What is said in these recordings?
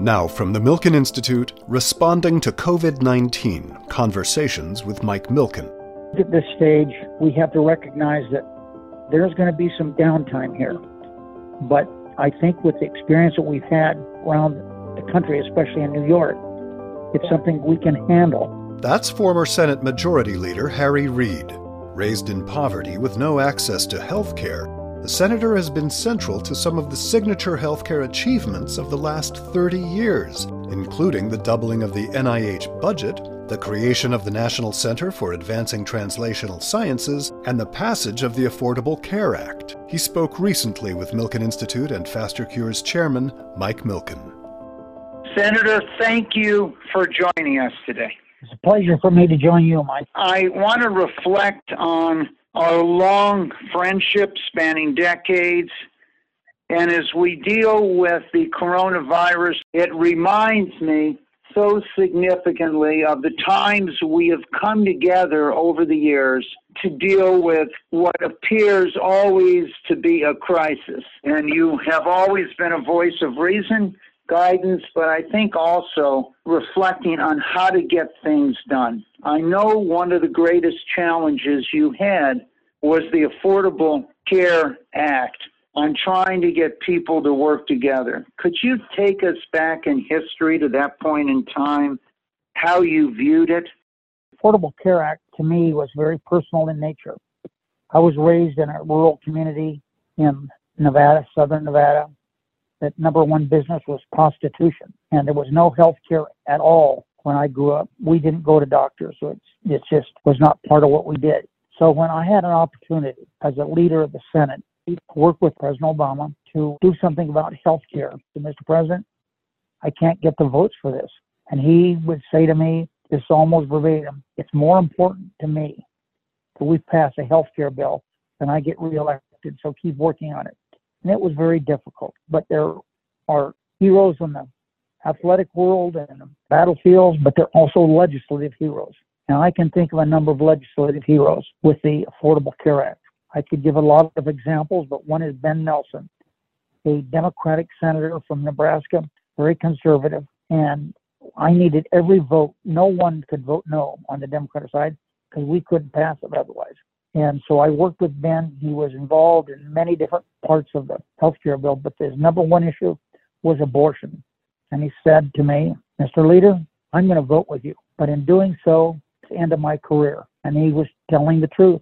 Now, from the Milken Institute, responding to COVID 19 Conversations with Mike Milken. At this stage, we have to recognize that there's going to be some downtime here. But I think with the experience that we've had around the country, especially in New York, it's something we can handle. That's former Senate Majority Leader Harry Reid. Raised in poverty with no access to health care, the senator has been central to some of the signature healthcare achievements of the last 30 years, including the doubling of the NIH budget, the creation of the National Center for Advancing Translational Sciences, and the passage of the Affordable Care Act. He spoke recently with Milken Institute and Faster Cures chairman Mike Milken. Senator, thank you for joining us today. It's a pleasure for me to join you, Mike. I want to reflect on our long friendship spanning decades. And as we deal with the coronavirus, it reminds me so significantly of the times we have come together over the years to deal with what appears always to be a crisis. And you have always been a voice of reason, guidance, but I think also reflecting on how to get things done. I know one of the greatest challenges you had was the Affordable Care Act on trying to get people to work together. Could you take us back in history to that point in time, how you viewed it? Affordable Care Act to me was very personal in nature. I was raised in a rural community in Nevada, southern Nevada. That number one business was prostitution, and there was no health care at all when I grew up. We didn't go to doctors, so it's, it just was not part of what we did. So when I had an opportunity as a leader of the Senate to work with President Obama to do something about health care, Mr. President, I can't get the votes for this. And he would say to me, this almost verbatim, it's more important to me that we pass a health care bill than I get reelected, so keep working on it. And it was very difficult. But there are heroes in the athletic world and battlefields, but they're also legislative heroes. Now, I can think of a number of legislative heroes with the Affordable Care Act. I could give a lot of examples, but one is Ben Nelson, a Democratic senator from Nebraska, very conservative, and I needed every vote. No one could vote no on the Democratic side because we couldn't pass it otherwise. And so I worked with Ben. He was involved in many different parts of the health care bill, but his number one issue was abortion. And he said to me, Mr. Leader, I'm going to vote with you. But in doing so, it's the end of my career. And he was telling the truth.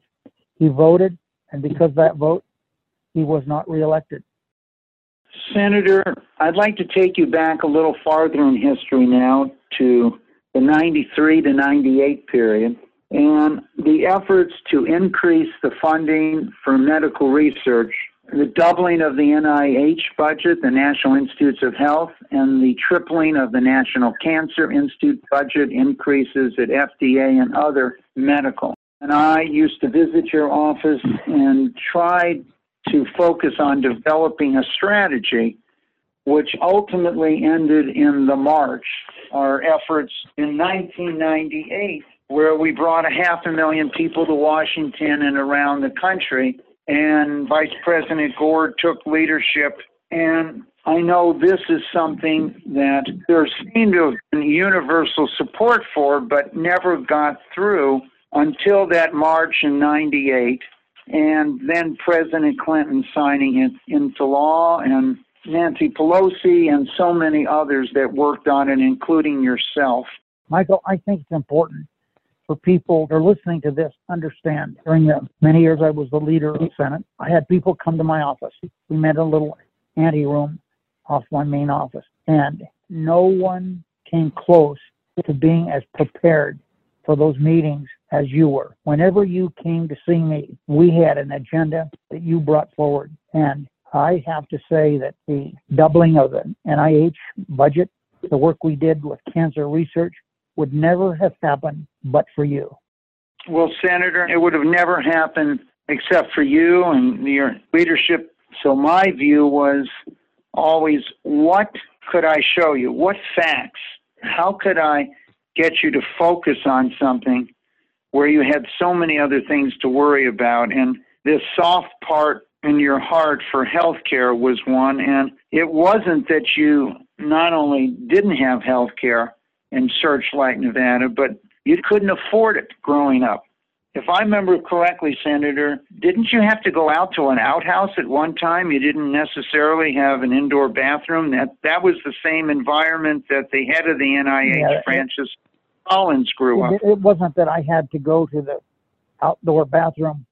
He voted, and because of that vote, he was not reelected. Senator, I'd like to take you back a little farther in history now to the 93 to 98 period and the efforts to increase the funding for medical research the doubling of the NIH budget, the National Institutes of Health, and the tripling of the National Cancer Institute budget increases at FDA and other medical. And I used to visit your office and tried to focus on developing a strategy which ultimately ended in the March, our efforts in 1998, where we brought a half a million people to Washington and around the country and Vice President Gore took leadership. And I know this is something that there seemed to have been universal support for, but never got through until that March in 98. And then President Clinton signing it into law, and Nancy Pelosi, and so many others that worked on it, including yourself. Michael, I think it's important for people that are listening to this understand. During the many years I was the leader of the Senate, I had people come to my office. We met in a little ante room off my main office, and no one came close to being as prepared for those meetings as you were. Whenever you came to see me, we had an agenda that you brought forward. And I have to say that the doubling of the NIH budget, the work we did with cancer research, would never have happened but for you. Well, Senator, it would have never happened except for you and your leadership. So my view was always what could I show you? What facts? How could I get you to focus on something where you had so many other things to worry about? And this soft part in your heart for healthcare was one, and it wasn't that you not only didn't have healthcare in Searchlight, Nevada, but you couldn't afford it growing up. If I remember correctly, Senator, didn't you have to go out to an outhouse at one time? You didn't necessarily have an indoor bathroom. That that was the same environment that the head of the NIH, yeah, Francis it, Collins, grew it, up. It wasn't that I had to go to the outdoor bathroom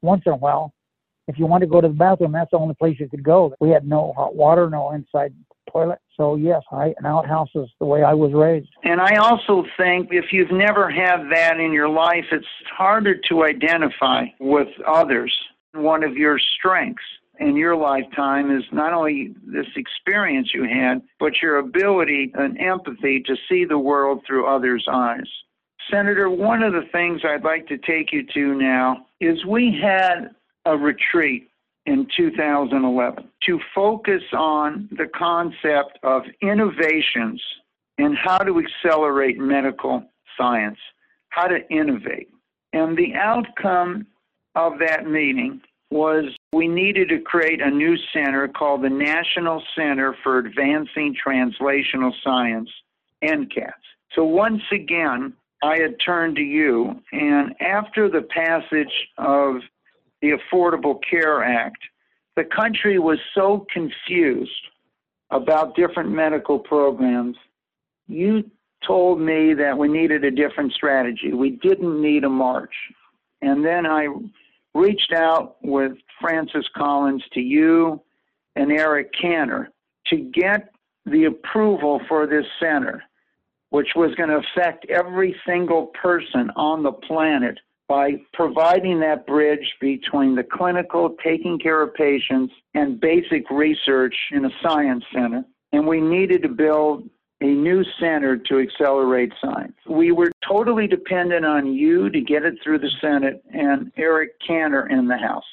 once in a while. If you wanted to go to the bathroom, that's the only place you could go. We had no hot water, no inside toilet. So yes, I, an outhouse is the way I was raised. And I also think if you've never had that in your life, it's harder to identify with others. One of your strengths in your lifetime is not only this experience you had, but your ability and empathy to see the world through others' eyes. Senator, one of the things I'd like to take you to now is we had a retreat in 2011 to focus on the concept of innovations and how to accelerate medical science, how to innovate. And the outcome of that meeting was we needed to create a new center called the National Center for Advancing Translational Science, NCATS. So once again, I had turned to you, and after the passage of the Affordable Care Act, the country was so confused about different medical programs. You told me that we needed a different strategy. We didn't need a march. And then I reached out with Francis Collins to you and Eric Cantor to get the approval for this center, which was going to affect every single person on the planet by providing that bridge between the clinical, taking care of patients, and basic research in a science center. And we needed to build a new center to accelerate science. We were totally dependent on you to get it through the Senate and Eric Cantor in the House.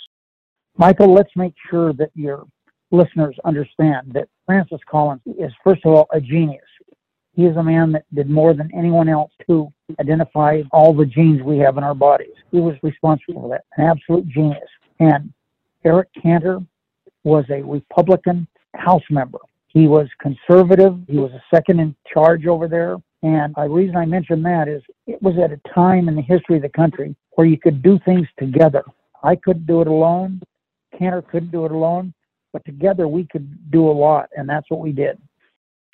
Michael, let's make sure that your listeners understand that Francis Collins is, first of all, a genius. He is a man that did more than anyone else to identify all the genes we have in our bodies. He was responsible for that, an absolute genius. And Eric Cantor was a Republican House member. He was conservative. He was a second in charge over there. And the reason I mention that is it was at a time in the history of the country where you could do things together. I couldn't do it alone. Cantor couldn't do it alone. But together we could do a lot. And that's what we did.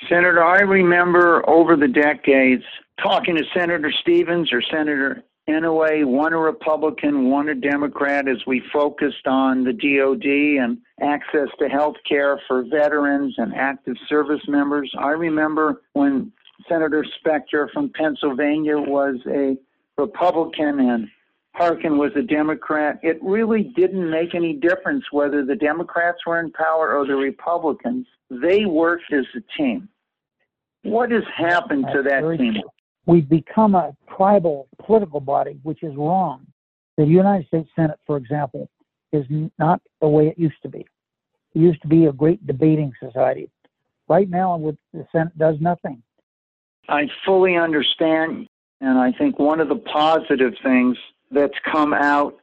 Senator, I remember over the decades talking to Senator Stevens or Senator Inouye, one a Republican, one a Democrat, as we focused on the DOD and access to health care for veterans and active service members. I remember when Senator Specter from Pennsylvania was a Republican and Harkin was a Democrat. It really didn't make any difference whether the Democrats were in power or the Republicans. They worked as a team. What has happened to that team? We've become a tribal political body, which is wrong. The United States Senate, for example, is not the way it used to be. It used to be a great debating society. Right now, the Senate does nothing. I fully understand, and I think one of the positive things that's come out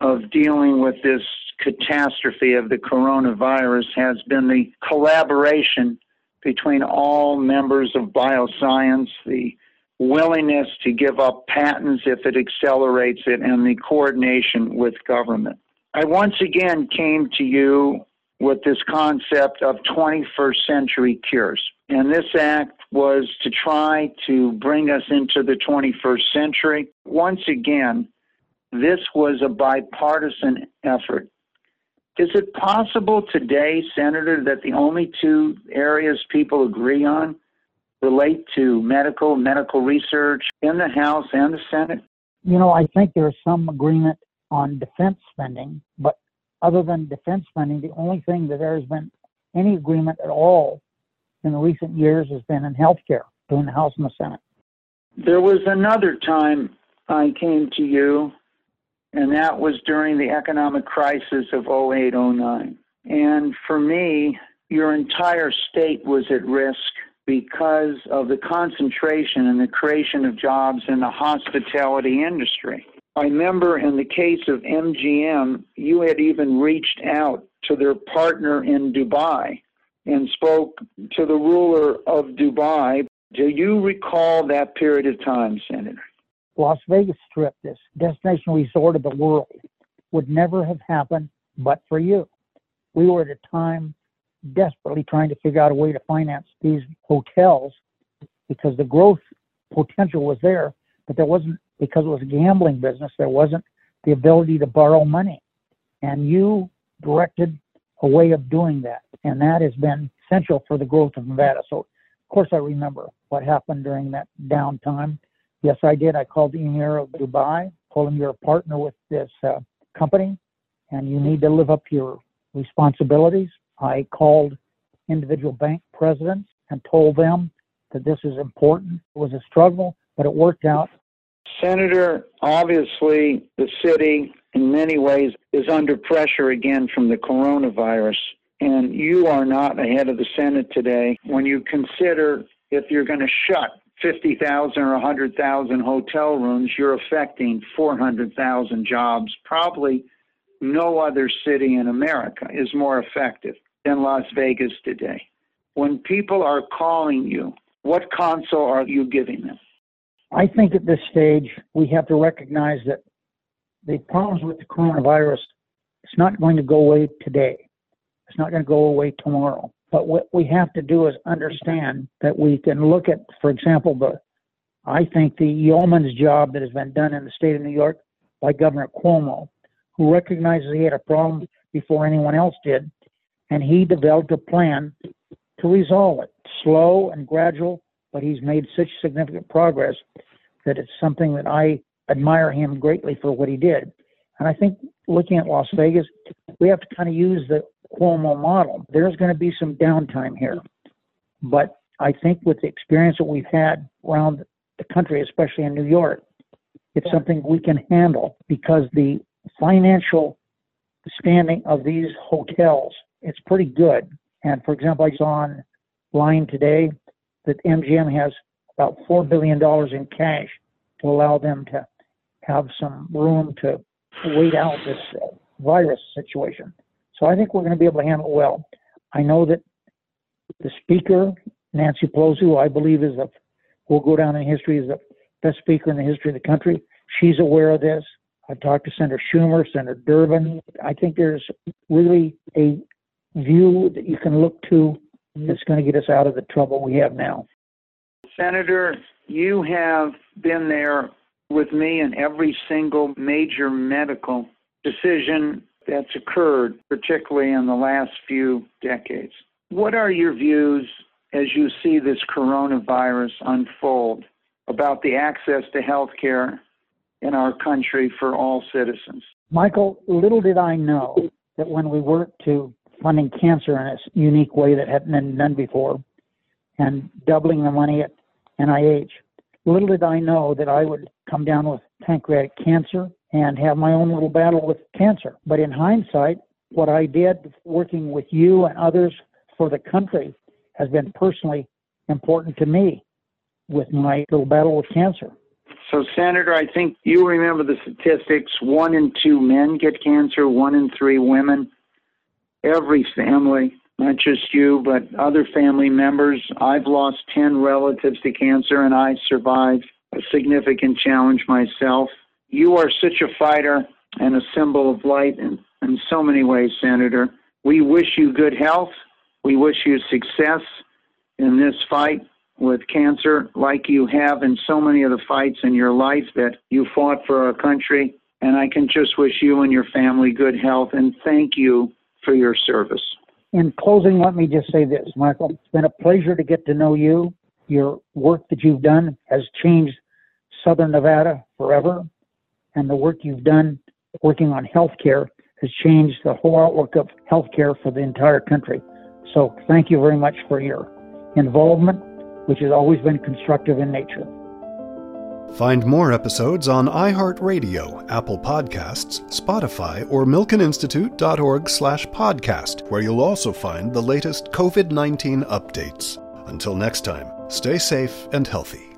of dealing with this catastrophe of the coronavirus has been the collaboration between all members of bioscience, the willingness to give up patents if it accelerates it, and the coordination with government. I once again came to you with this concept of 21st century cures. And this act was to try to bring us into the 21st century. Once again, this was a bipartisan effort. Is it possible today, Senator, that the only two areas people agree on relate to medical, medical research in the House and the Senate? You know, I think there's some agreement on defense spending, but other than defense spending, the only thing that there has been any agreement at all in the recent years has been in healthcare between the House and the Senate. There was another time I came to you and that was during the economic crisis of 08 09. And for me, your entire state was at risk because of the concentration and the creation of jobs in the hospitality industry. I remember in the case of MGM, you had even reached out to their partner in Dubai and spoke to the ruler of Dubai. Do you recall that period of time, Senator? Las Vegas Strip, this destination resort of the world, would never have happened but for you. We were at a time desperately trying to figure out a way to finance these hotels because the growth potential was there, but there wasn't because it was a gambling business, there wasn't the ability to borrow money. And you directed a way of doing that. And that has been essential for the growth of Nevada. So, of course, I remember what happened during that downtime. Yes, I did. I called the Emir of Dubai, told him you're a partner with this uh, company and you need to live up to your responsibilities. I called individual bank presidents and told them that this is important. It was a struggle, but it worked out. Senator, obviously, the city in many ways is under pressure again from the coronavirus. And you are not ahead of the Senate today when you consider if you're going to shut 50,000 or 100,000 hotel rooms, you're affecting 400,000 jobs. Probably no other city in America is more effective than Las Vegas today. When people are calling you, what counsel are you giving them? I think at this stage we have to recognize that the problems with the coronavirus, it's not going to go away today. It's not going to go away tomorrow. But what we have to do is understand that we can look at, for example, the I think the yeoman's job that has been done in the state of New York by Governor Cuomo, who recognizes he had a problem before anyone else did, and he developed a plan to resolve it. Slow and gradual, but he's made such significant progress that it's something that I admire him greatly for what he did. And I think looking at Las Vegas, we have to kind of use the Cuomo model. There's going to be some downtime here. But I think with the experience that we've had around the country, especially in New York, it's something we can handle because the financial standing of these hotels, it's pretty good. And for example, I saw online today that MGM has about $4 billion in cash to allow them to have some room to wait out this uh, virus situation. So I think we're going to be able to handle it well. I know that the speaker, Nancy Pelosi, who I believe is the will go down in history as the best speaker in the history of the country. She's aware of this. I've talked to Senator Schumer, Senator Durbin. I think there's really a view that you can look to that's going to get us out of the trouble we have now. Senator, you have been there with me in every single major medical decision that's occurred, particularly in the last few decades. What are your views as you see this coronavirus unfold about the access to health care in our country for all citizens? Michael, little did I know that when we worked to funding cancer in a unique way that hadn't been done before and doubling the money at NIH, little did I know that I would come down with pancreatic cancer and have my own little battle with cancer. But in hindsight, what I did working with you and others for the country has been personally important to me with my little battle with cancer. So, Senator, I think you remember the statistics one in two men get cancer, one in three women. Every family, not just you, but other family members. I've lost 10 relatives to cancer and I survived a significant challenge myself. You are such a fighter and a symbol of light in, in so many ways, Senator. We wish you good health. We wish you success in this fight with cancer, like you have in so many of the fights in your life that you fought for our country. And I can just wish you and your family good health and thank you for your service. In closing, let me just say this, Michael. It's been a pleasure to get to know you. Your work that you've done has changed Southern Nevada forever and the work you've done working on healthcare has changed the whole outlook of healthcare for the entire country. So thank you very much for your involvement, which has always been constructive in nature. Find more episodes on iHeartRadio, Apple Podcasts, Spotify, or milkeninstitute.org slash podcast, where you'll also find the latest COVID-19 updates. Until next time, stay safe and healthy.